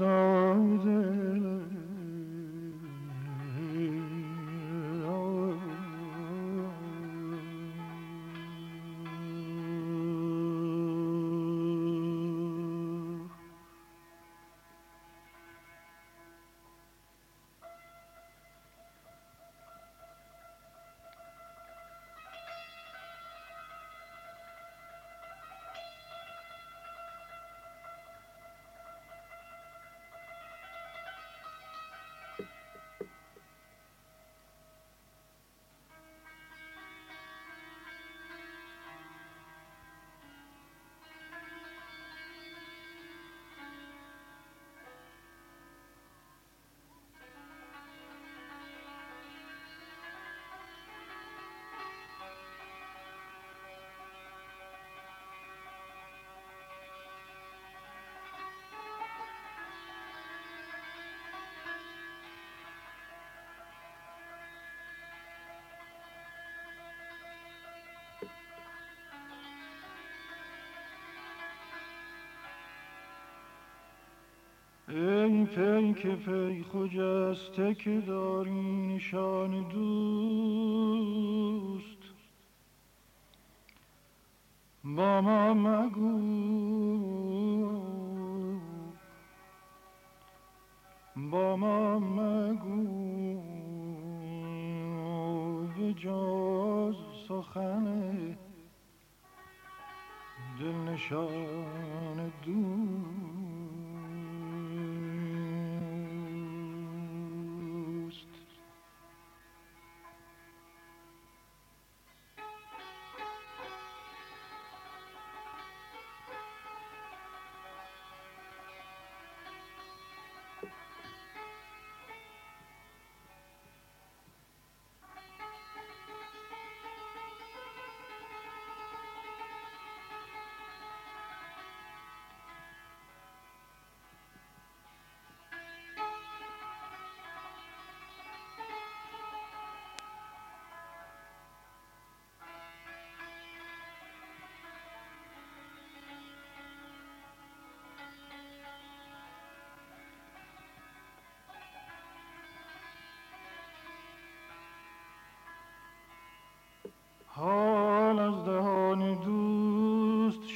Lord, ای پیک پی خجسته که داری نشان دوست.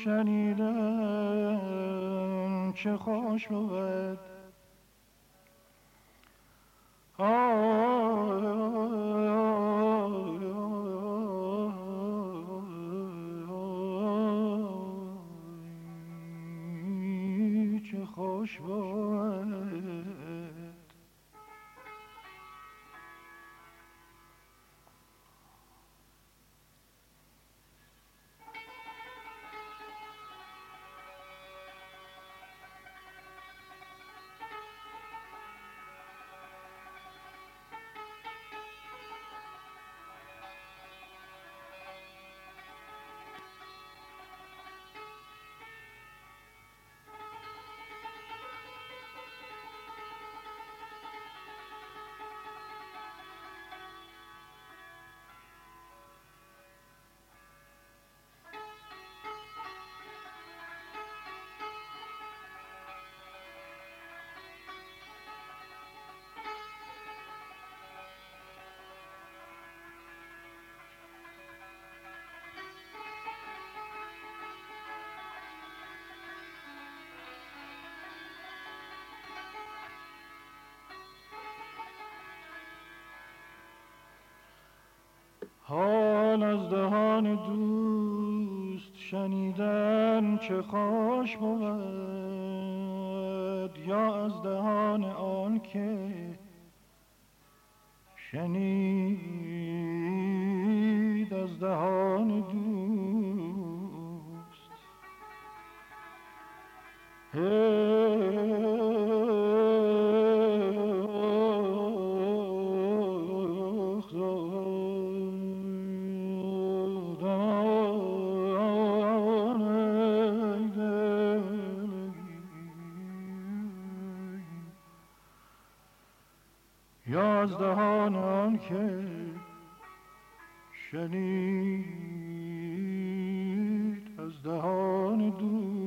شنیدم چه خوش بود. از دهان دوست شنیدن چه خوش بود یا از دهان آن که شنید یا از دهان آن که شنید از دهان دوست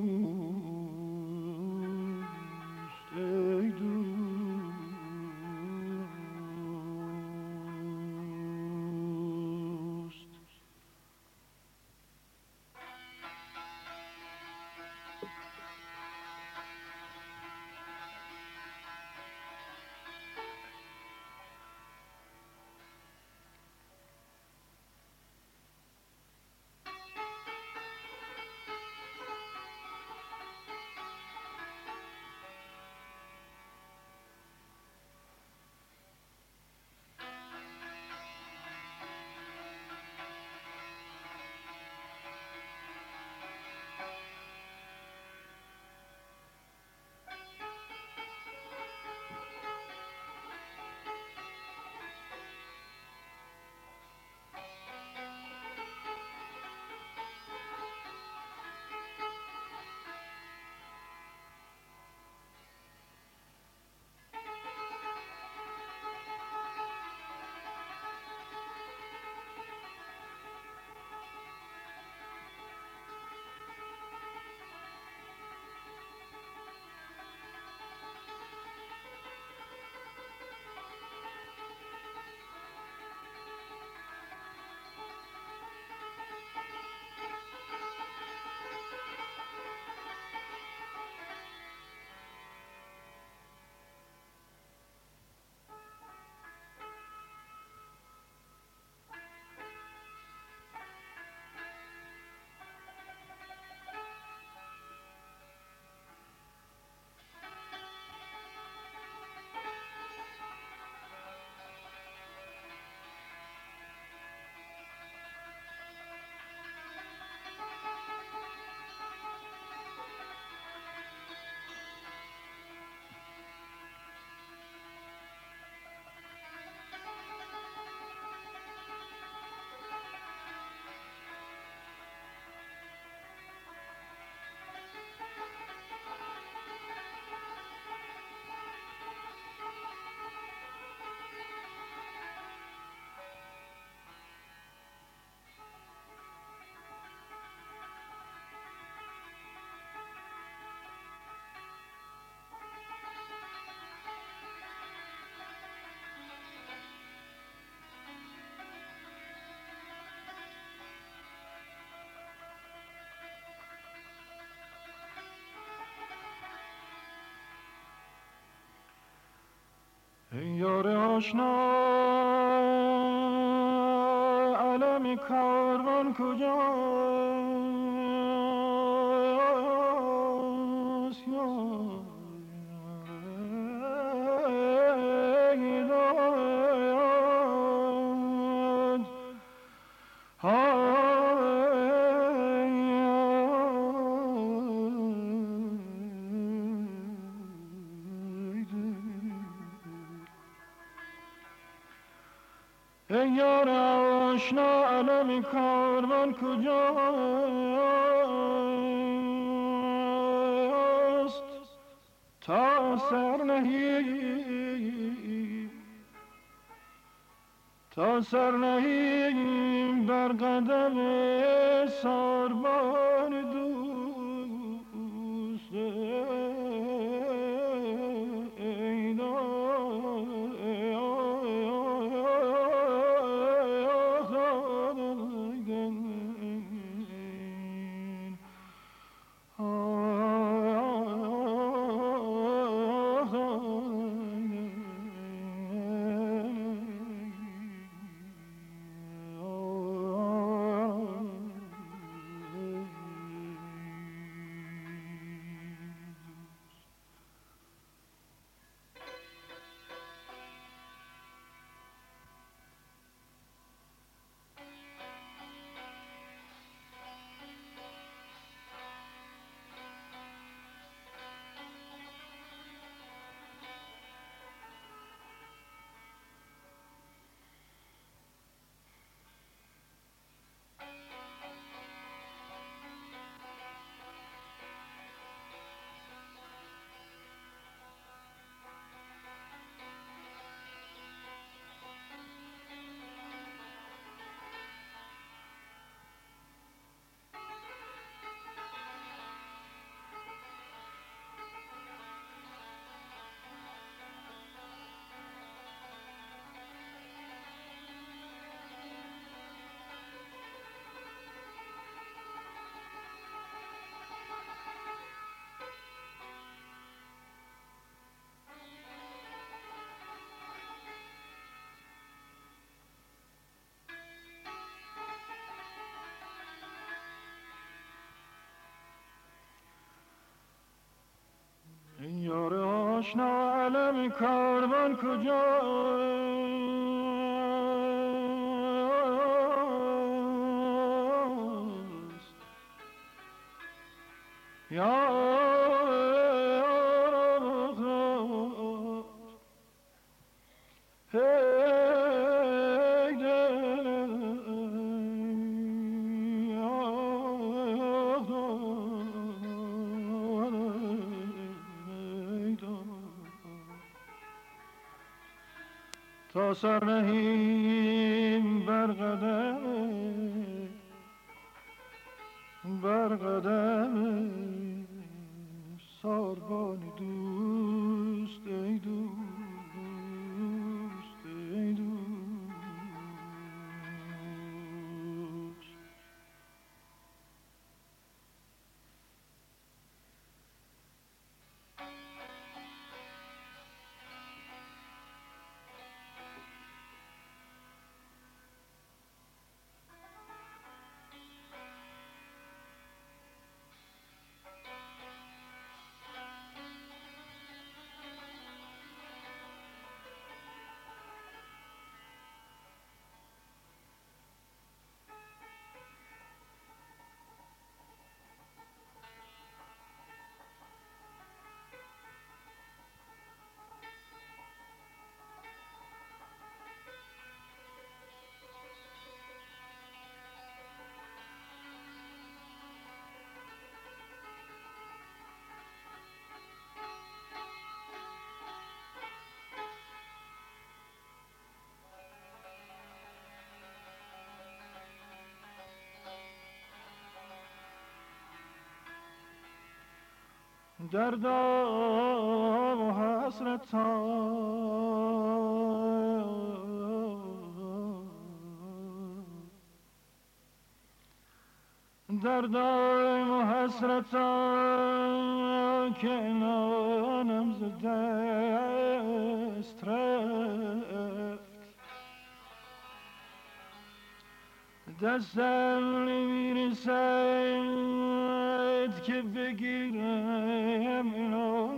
آشنا علم کاروان کجاست آشنا علم کاروان کجاست؟ Sir. درد و حسرت در و حسرت که نانم ز دست رفت. دستم نمی‌رسه که بگیرم اینان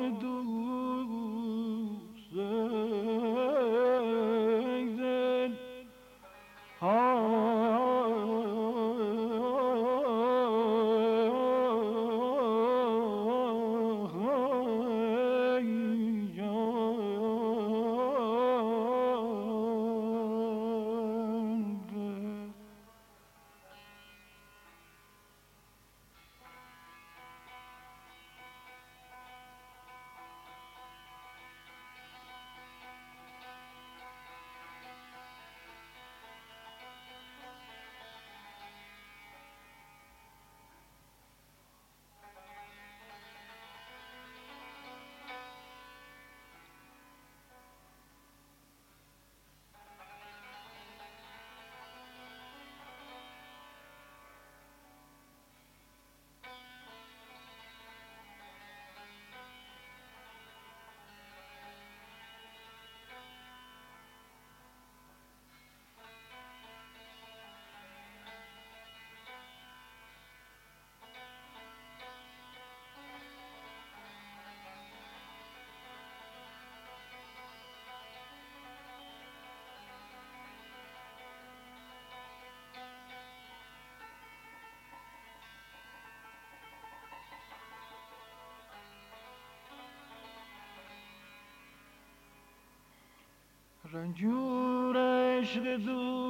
رنجور عشق دوست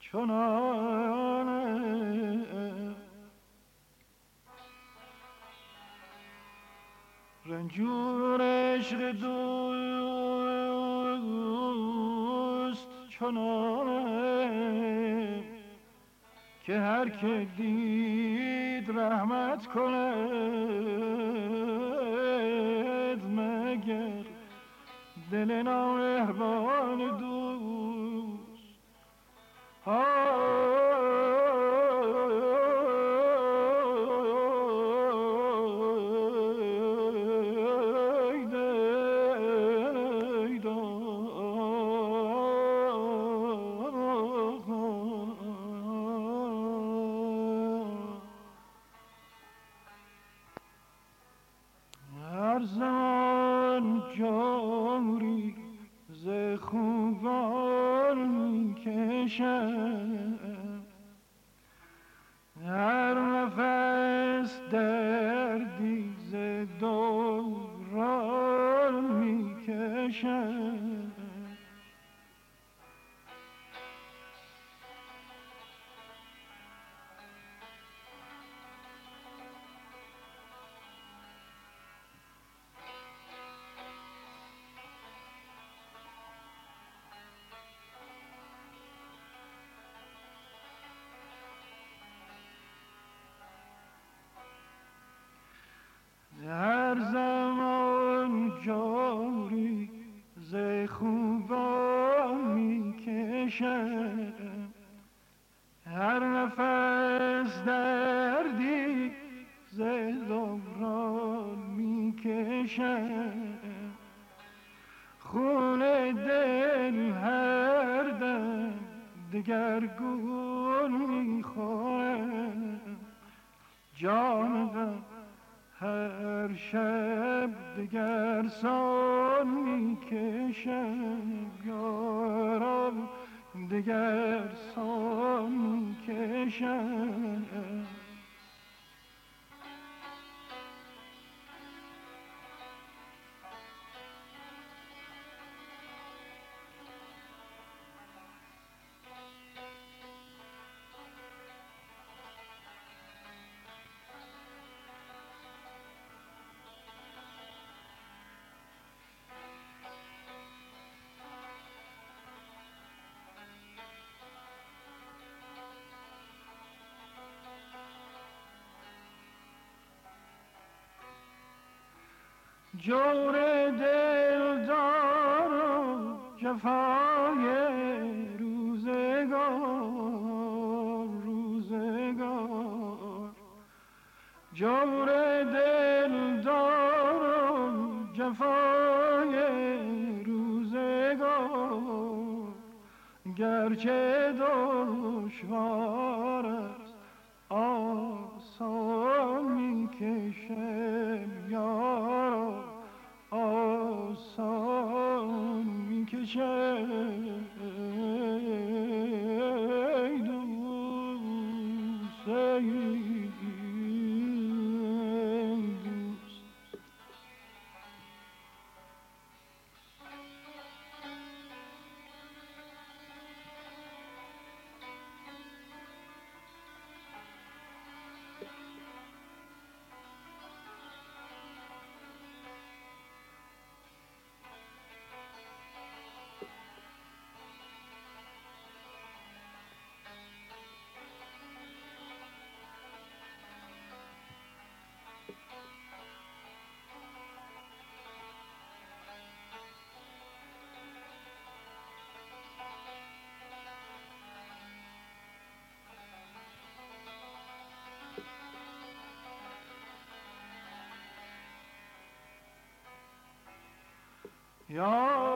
چنانه. رنجور عشق دوست چنانه. که هر که دید رحمت کنه. دل نامهربان خون دل هر دم دگرگون می‌خواهم جان هر شب دگر سان می‌کشم یارم دگر سان می‌کشم جور دل دار جفای روزگار روزگار. جور دل دار جفای روزگار. گرچه دشوار است آسان می کشم Yo.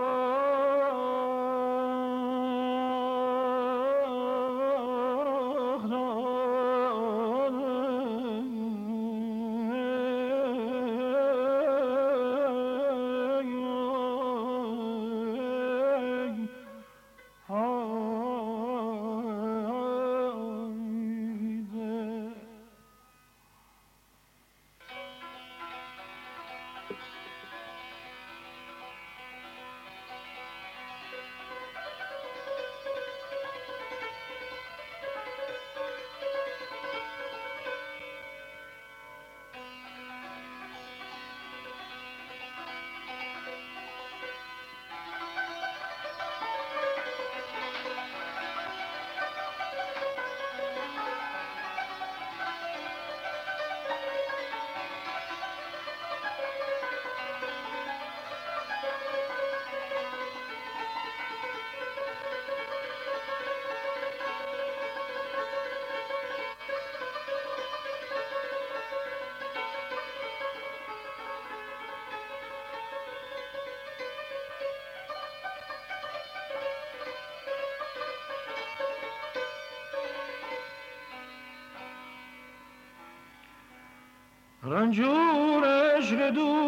رنجور عشق دوست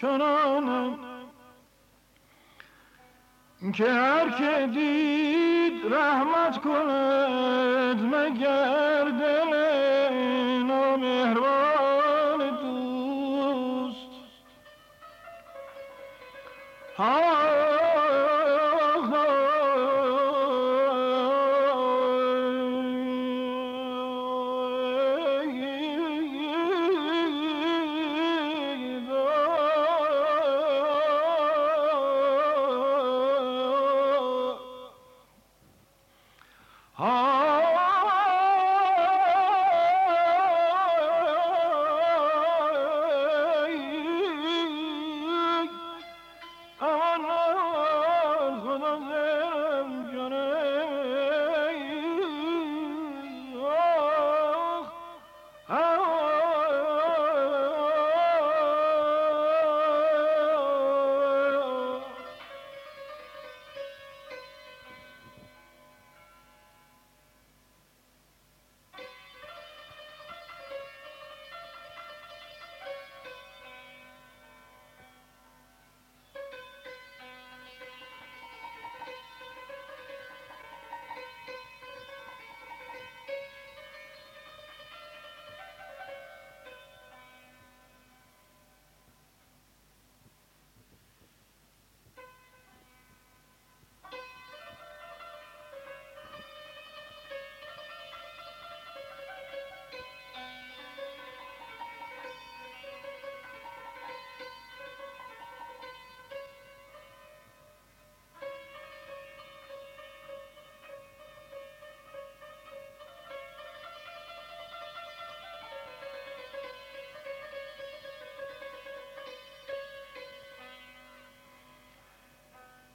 چنانم که هر که دید رحمت کند مگر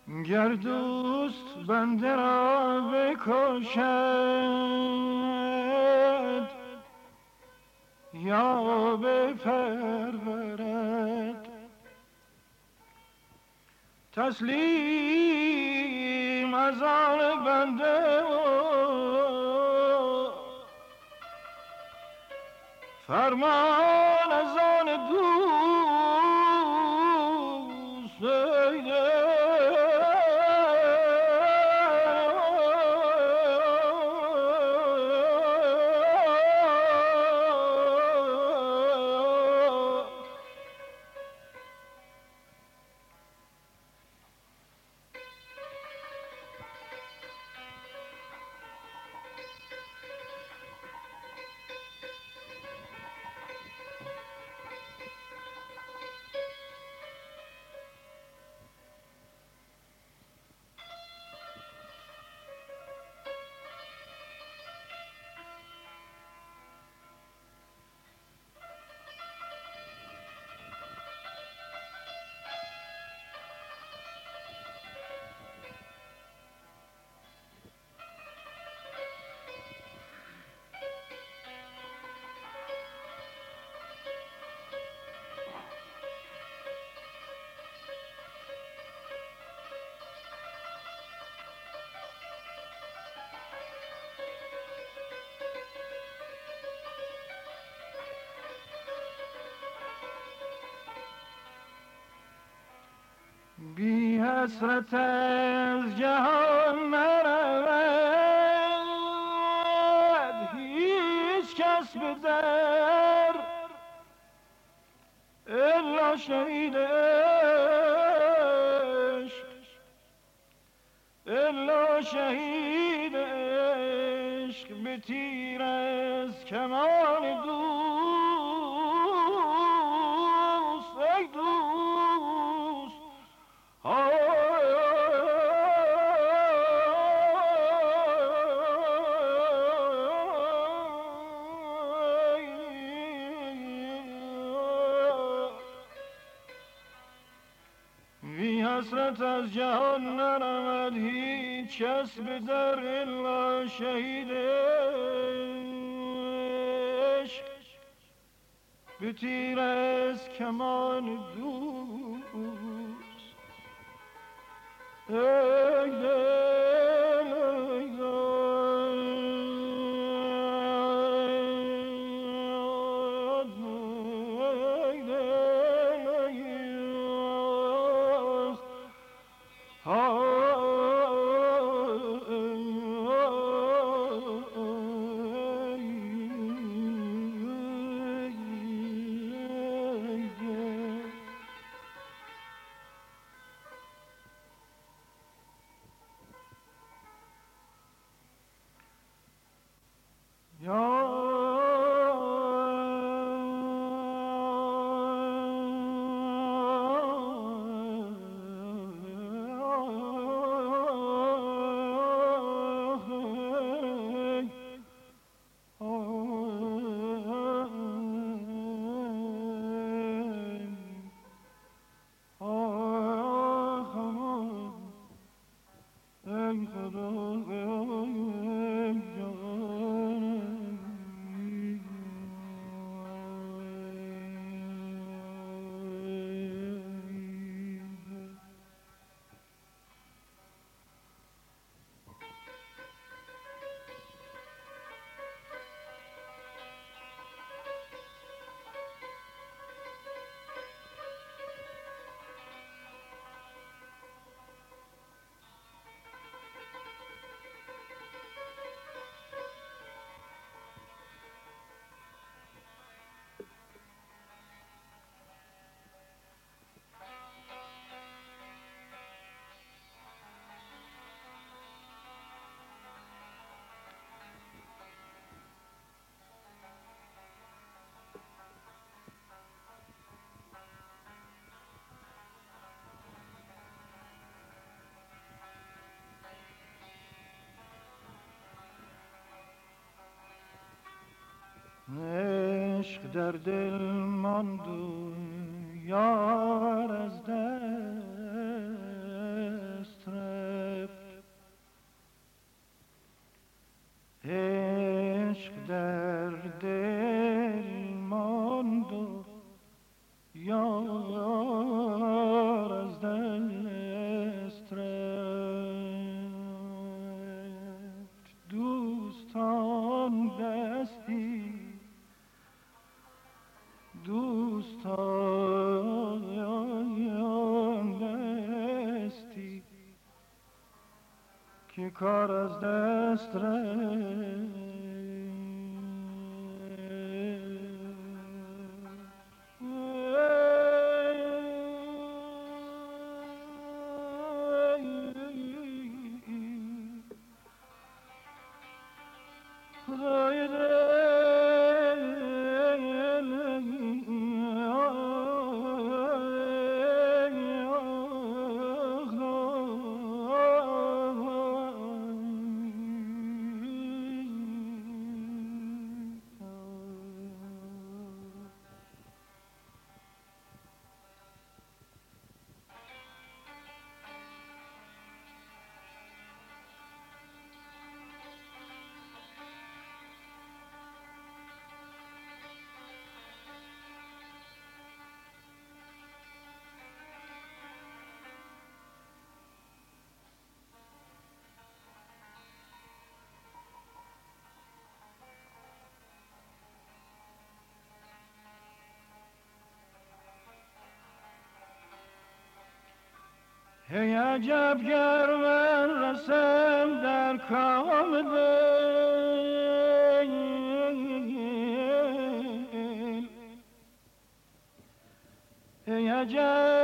گر دوست بنده را بکشد یا بپرورد تسلیم از آن بنده فرمان حسرت از جهان نرود. هیچ کس به در الا شهید عشق. الا شهید عشق. به تیر از کمان کس به در الا شهیدش به تیر از کمان در دل ماند و یار هی عجب گر من رسم در کام دل. هی عجب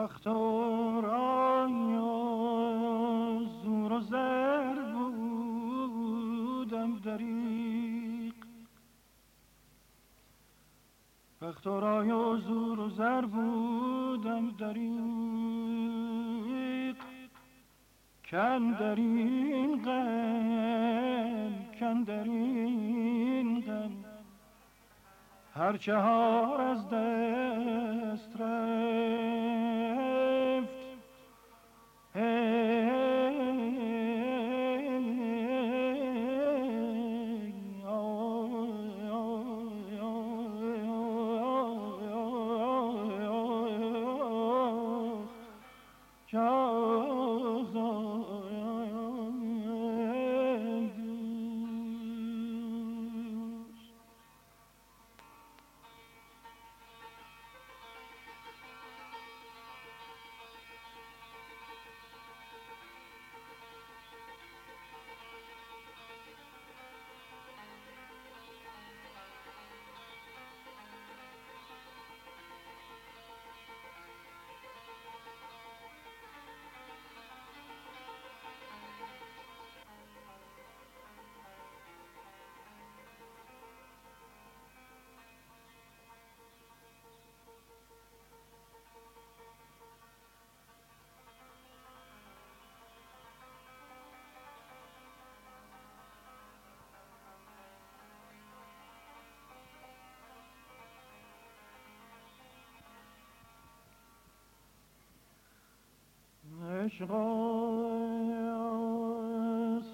وقت را زور و زر بودم دریق وقت را زور و زر بودم دریق کن در این کن در این غم. هر چهار از دست رفت.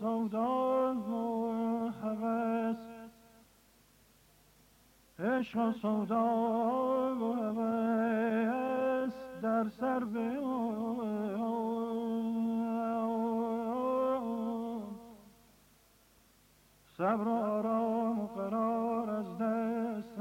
سودا و عشق سودا و هوس در سر به صبر آرام و قرار از دست.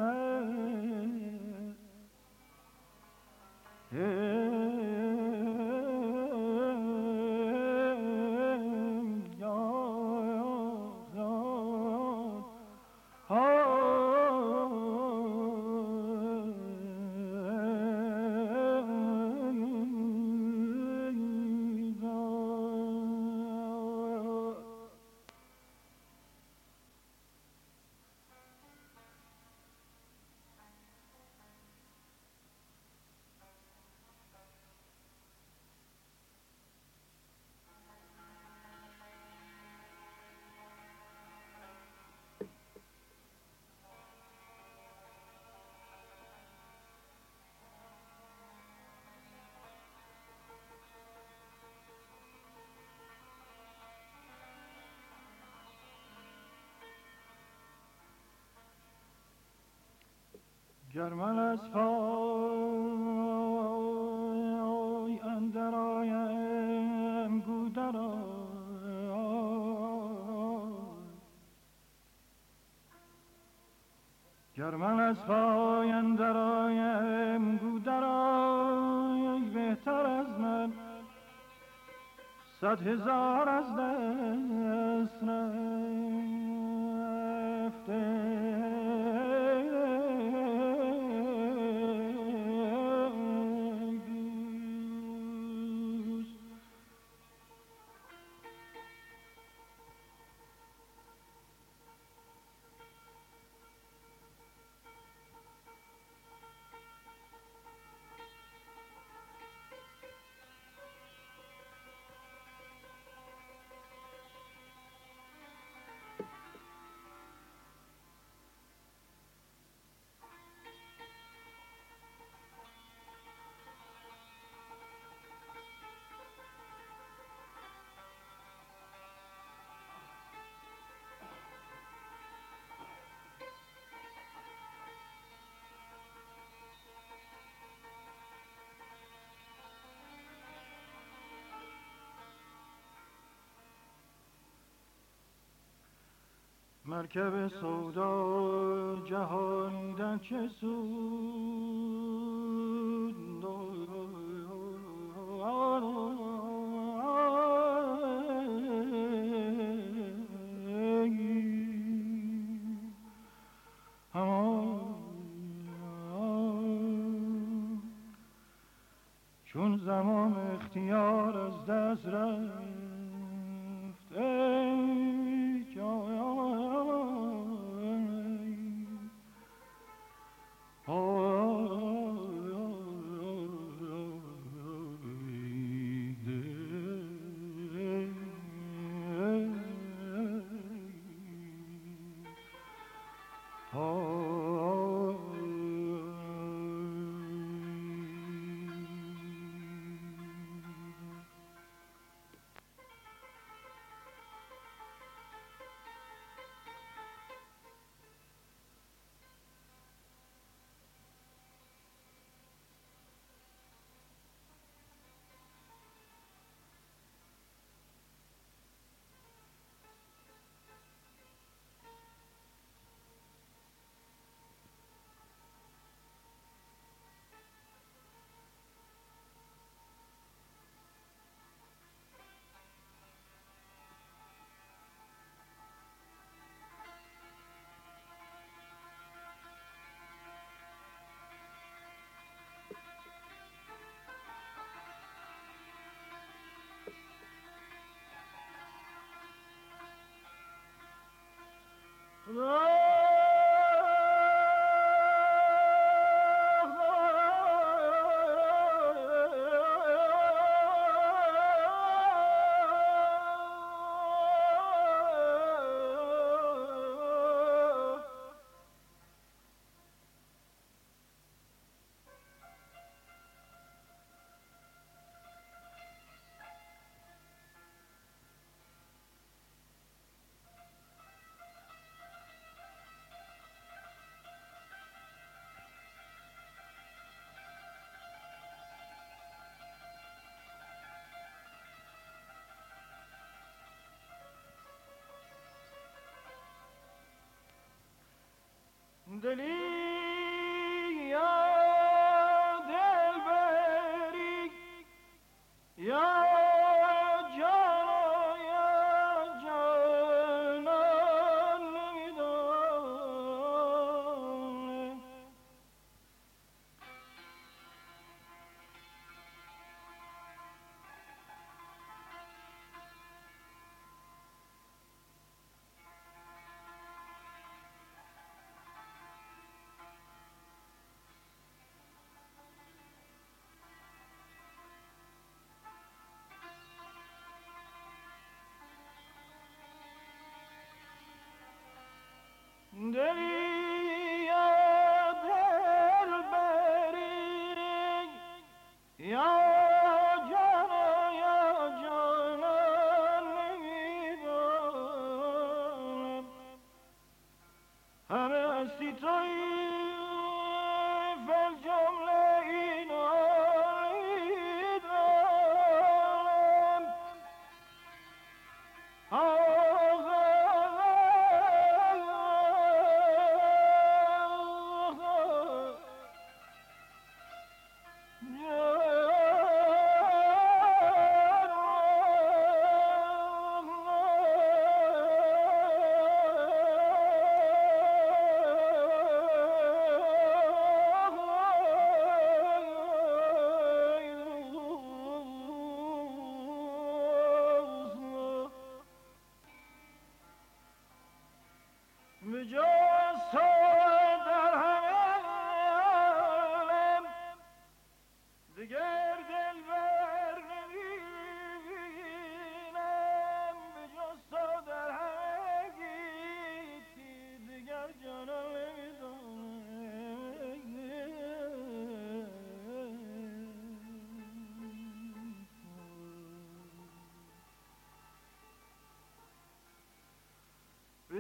گرمن از پای اندر آیم گودر گر من از پای اندر آیم بهتر از من. صد هزار از دست مرکب سودا جهانیدن چه سود؟ چون زمان اختیار از دست رفت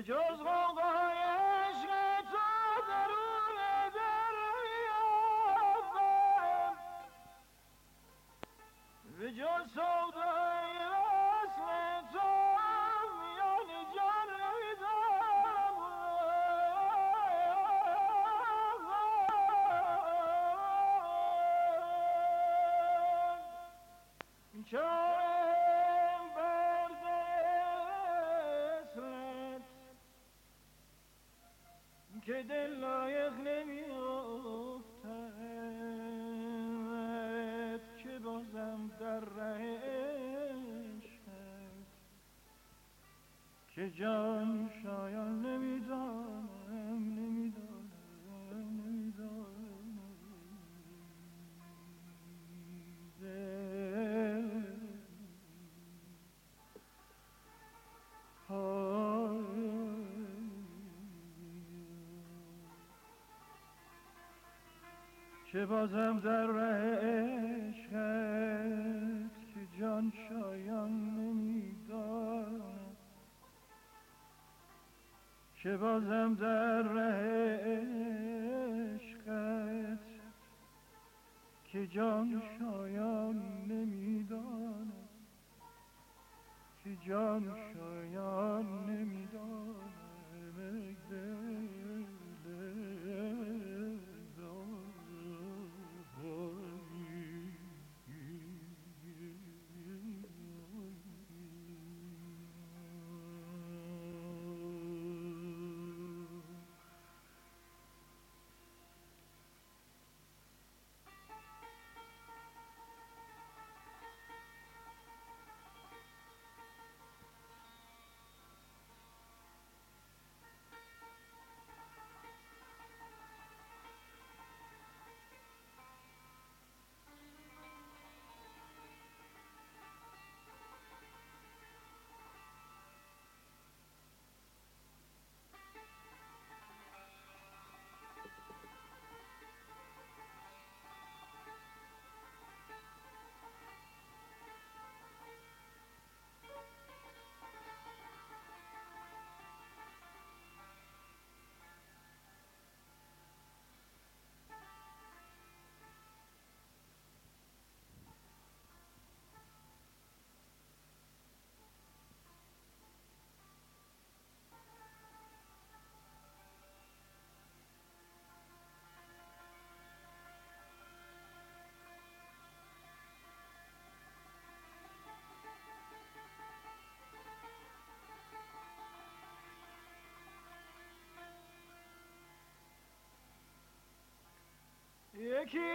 جز غوغای دل لایق نمیافتد که بازم در ره عشقت. که جان شایان نمی‌دانم که بازم در ره عشقت که جان شایان نمی‌دانم که بازم در ره عشقت که جان شایان نمی‌دانم که جان شایان Jackie!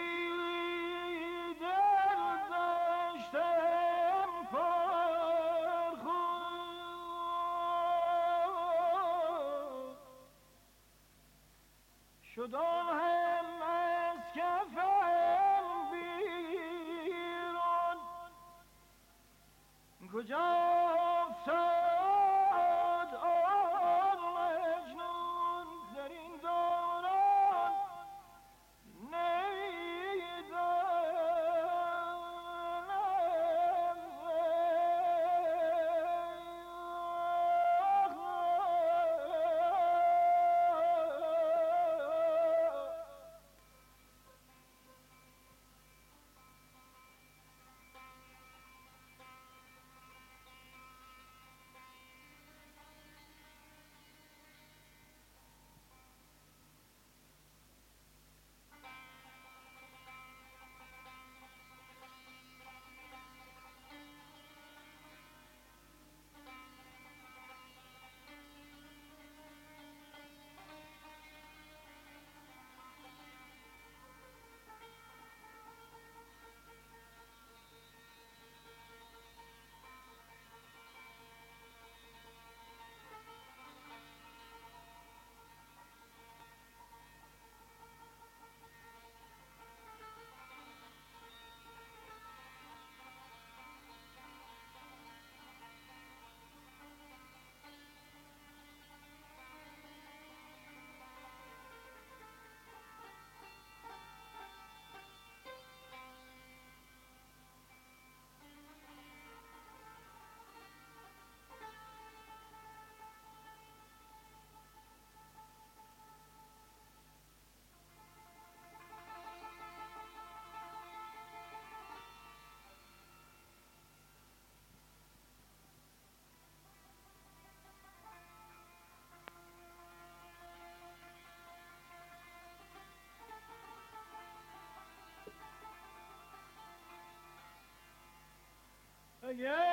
Yeah.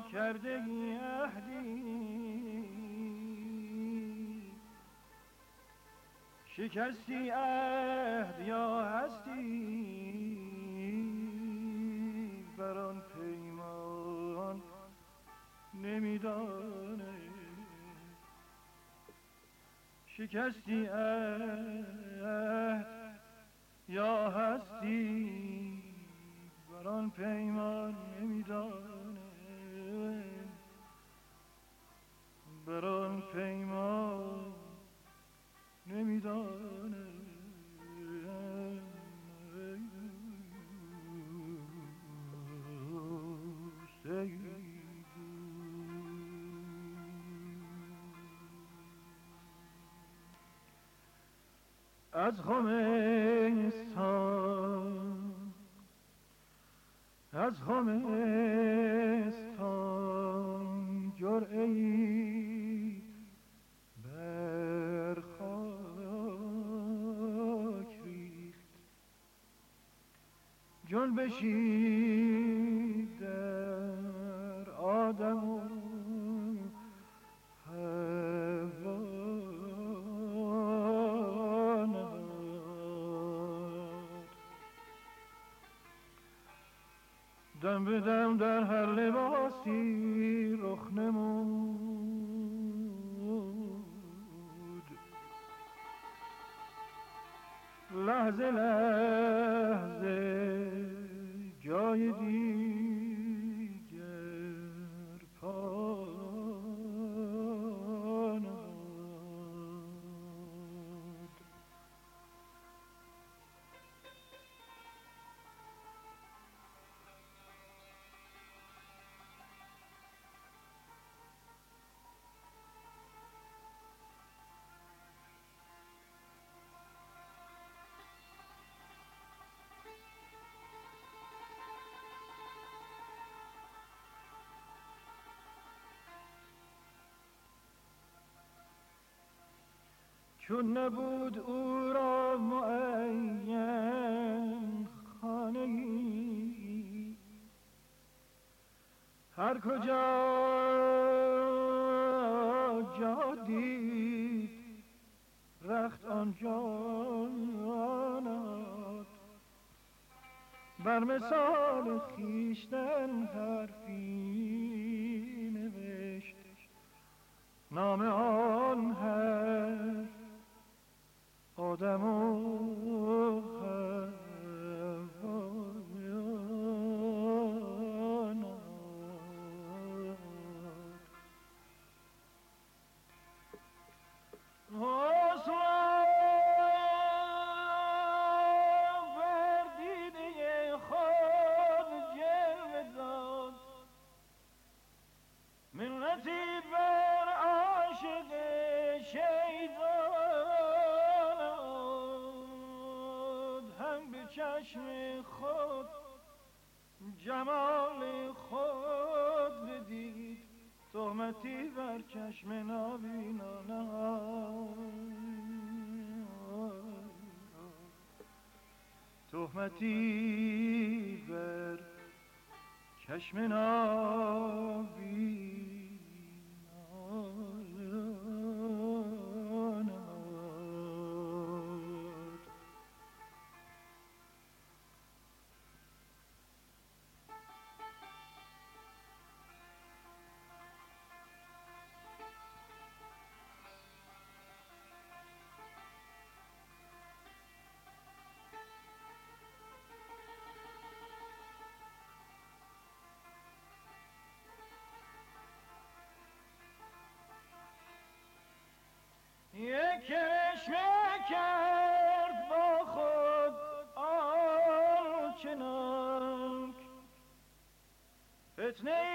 کرده عهدی شکستی عهد یا هستی؟ بر آن پیمان نمیدانه شکستی عهد یا هستی؟ بر آن پیمان نمیدانه از خمستان از خمستان جرعی جان بشید در آدم دم به دم در هر لباسی رخ نمود. لحظه لحظه جای دیگر چون نبود او را معین خانه هر کجا جا دید رخت آنجا بر مثال خیشتن حرفی نوشت نام آن حرف آدم چشم خود جمال خود بدید. تهمتی بر چشم نابینانه تهمتی بر چشم نابینانه فتنه در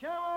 کمال علم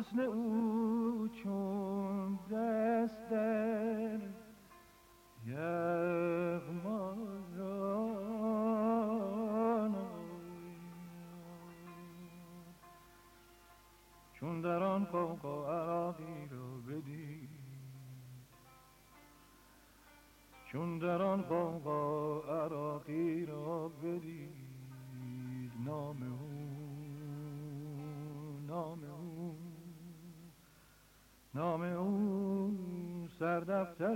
حسن او چون دست در چون در آن فوق و عراقی رو بدید. چون در آن فوق tarafta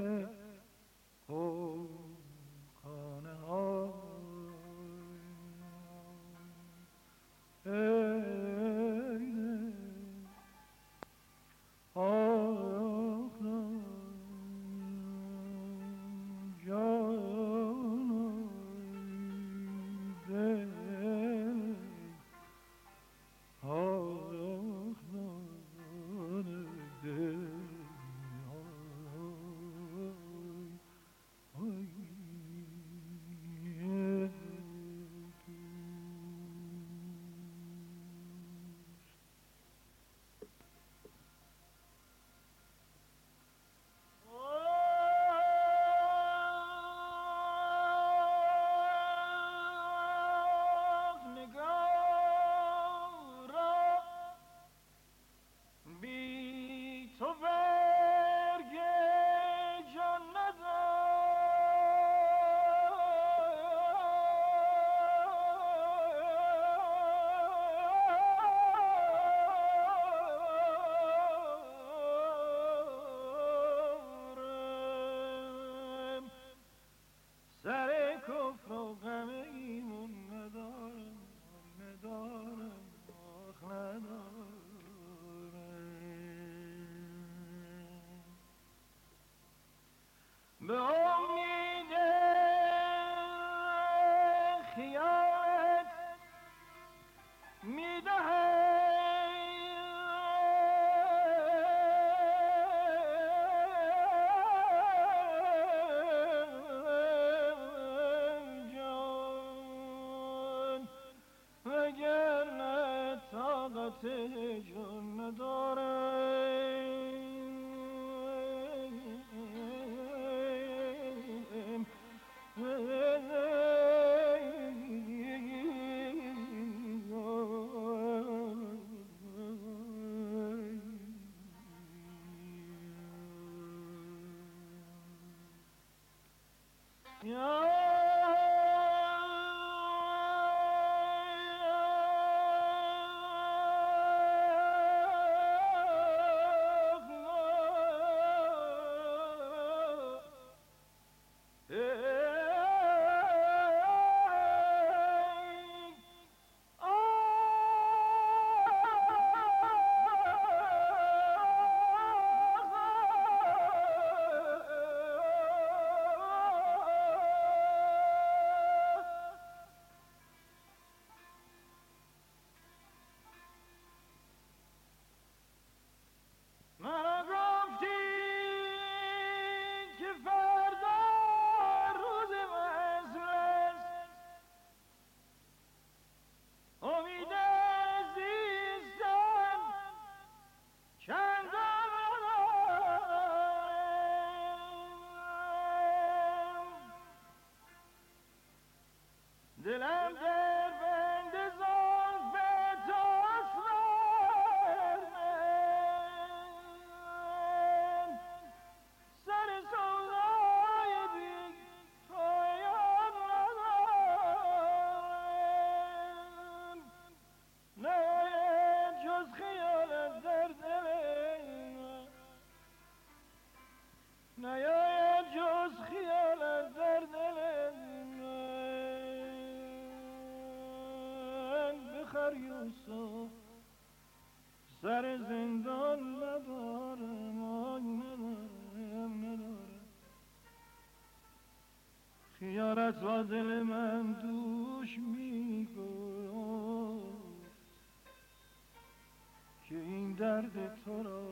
تو را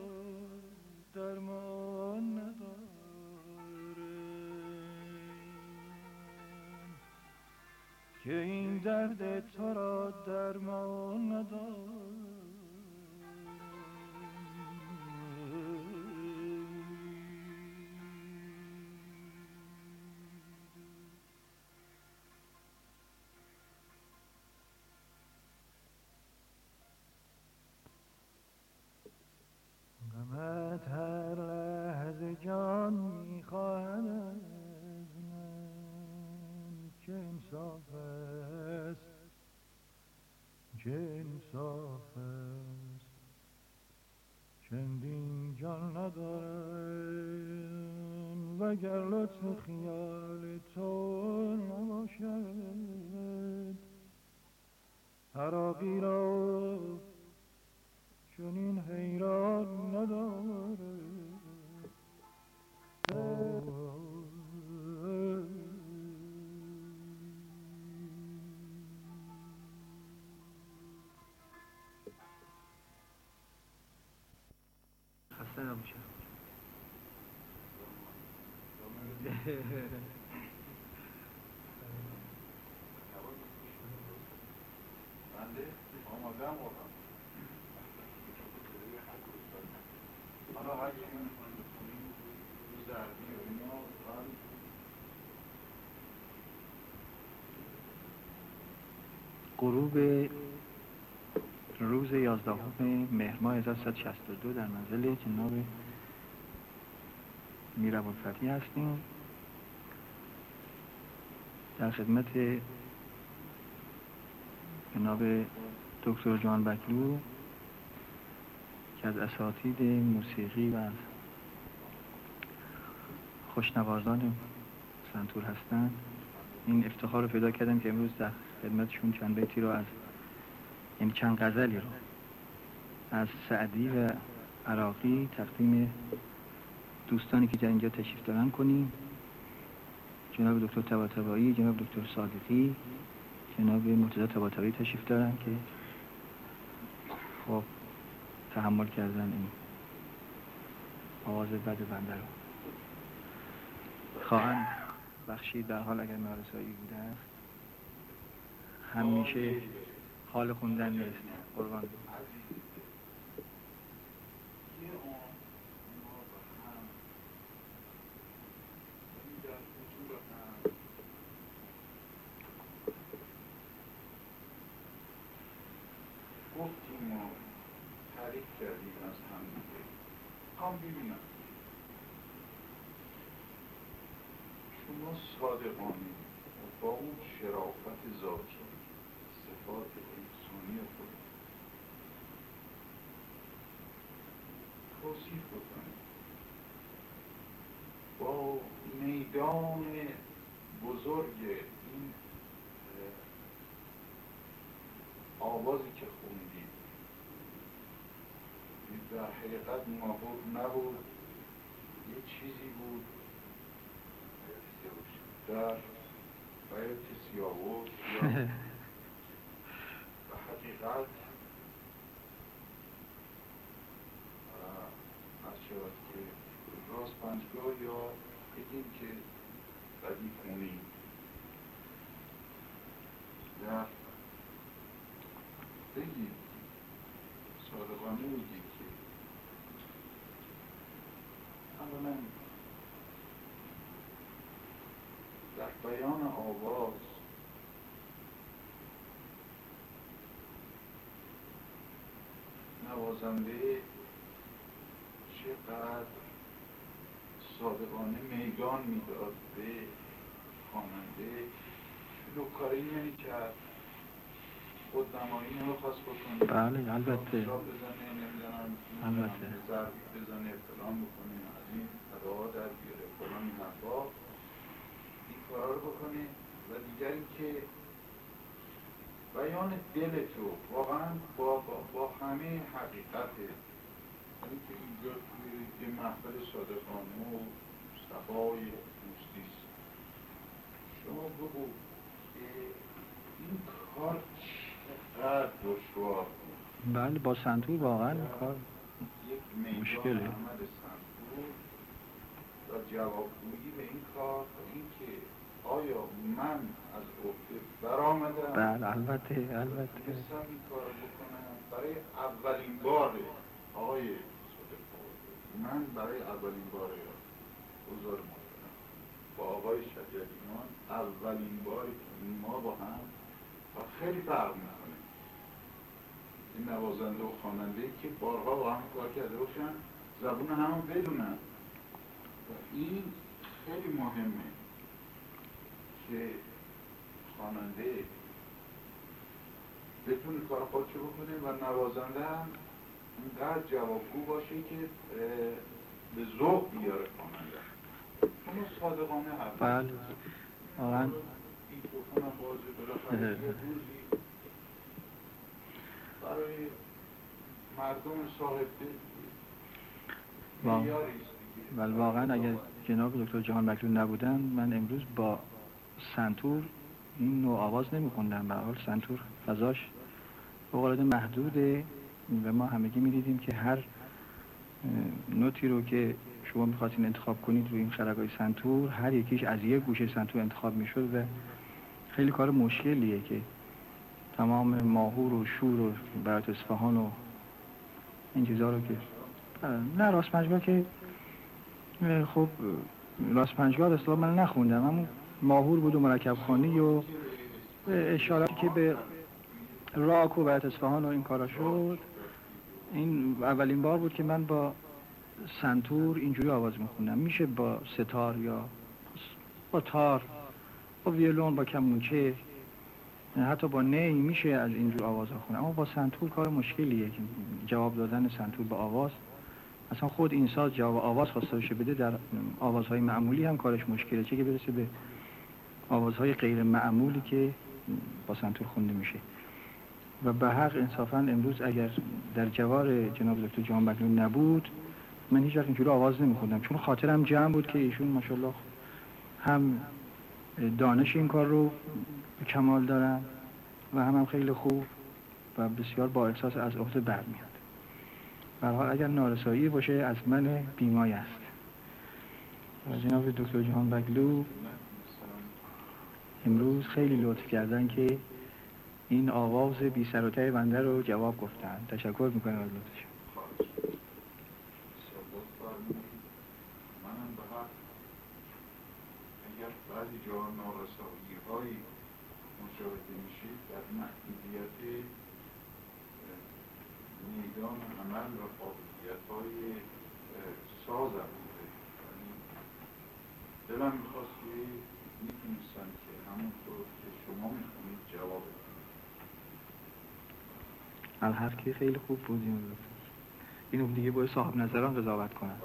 که این درد تو را درمان ندارم وگر لطف خیال تو نباشد عراقی را چنین حیران نداره خسته نباشه بکنید، روز ضربی و من غروب روز 11 مهر ماه 1362 در منزل جناب میر ابوالفتحی هستیم. در خدمت جناب دکتر جان بکلو که از اساتید موسیقی و از خوشنوازان سنتور هستند. این افتخار رو پیدا کردم که امروز در خدمتشون چند بیتی رو از این چند غزلی رو از سعدی و عراقی تقدیم دوستانی که در اینجا تشریف دارن کنیم. جناب دکتر طباطبایی جناب دکتر صادقی جناب مرتضی طباطبایی تشریف دارن که خب تحمل کردن این آواز بد بنده رو. خواهند بخشید در حال اگر نارسایی بوده است همیشه حال خوندن نیست. قربان یه عمر ما به هم ولی در حضور هم گفتیم و تعریف کردیم از هم دیگه هم ببینم شما صادقانه با اون شرافت ذاتی صفات انسانی خود توصیف بکنید با میدان بزرگ این آوازی که خوندید در حقیقت نابود نبود یه چیزی بود در بیت سیاوش یا و حقیقت از شود که راست پنجگاه یا بگیم که بدی خونی در بگیم صادقانه میگیم که اولا در بیان آواز. نوازنده چقدر صادقانه میدان می‌داد به خواننده. لوکاری نمی‌کرد. خودنمایی نمی‌خواست بکنه. بله، البته. بزنه نمی‌دونم البته. بزنه فلان بکنه از این در بیاره. فلان این کارا رو بکنه و دیگر اینکه بیان دل تو. واقعا با, با, همه حقیقت. یعنی که اینجا توی محفل صادقانه و صفای دوستیست شما بگو این کار چقدر دشوار بله با سنتور واقعا کار مشکله. سنتور. و جوابگویی به این کار اینکه آیا من از عهده برآمدم؟ بله البته البته. این کار بکنم. برای اولین بار آقای من برای اولین بار بزرگ با آقای شجریان اولین باری که ما با هم و خیلی فرق می‌کنه. این نوازنده و خواننده که بارها با هم کار کرده باشن زبون هم بدونن. و این خیلی مهمه. خواننده بتونه کار خودشو بکنه و نوازنده هم اینقدر جوابگو باشه که به ذوق بیاره خواننده. اما صادقانه حرف. بله. واقعا. برای مردم صاحب ولی واقعا. اگر جناب دکتر جهان مکلون نبودن من امروز با سنتور این نوع آواز نمی خوندم به حال سنتور فضاش بقالت محدوده و ما همگی می دیدیم که هر نوتی رو که شما می‌خواستین انتخاب کنید روی این خرگای سنتور هر یکیش از یک گوشه سنتور انتخاب می‌شد و خیلی کار مشکلیه که تمام ماهور و شور و برات اصفهان و این چیزا رو که نه راست پنجگاه که خب راست پنجگاه اصلا من نخوندم اما ماهور بود و مرکب خانی و اشاراتی که به راک و برات اصفهان و این کارا شد. این اولین بار بود که من با سنتور اینجوری آواز می‌خونم میشه با ستار یا با تار با ویولون با کمونچه حتی با نی میشه از اینجور آواز خونه اما با سنتور کار مشکلیه که جواب دادن سنتور به آواز. اصلا خود این ساز جواب آواز خواسته بشه بده در آوازهای معمولی هم کارش مشکله. چه که برسه به آوازهای غیر معمولی که با سنتور خونده میشه. و به حق انصافا امروز اگر در جوار جناب دکتر جهان بگلون نبود من هیچ وقت اینجوری آواز نمیخوندم. چون خاطرم جمع بود که ایشون ماشاءالله هم دانش این کار رو کمال دارن و هم, هم خیلی خوب و بسیار با احساس از عهده برمیاد برحال اگر نارسایی باشه از من بیمای است. و جناب دکتر جهان بگلو امروز خیلی لطف کردن که این آواز بی سر و بنده رو جواب گفتن. تشکر می‌کنم از لطفشون بعضی یعنی دلم می‌خواست که می‌تونستم که همونطور که شما می‌خونید جواب الحرف که خیلی خوب بود اینو دیگه باید صاحب نظران قضاوت کنن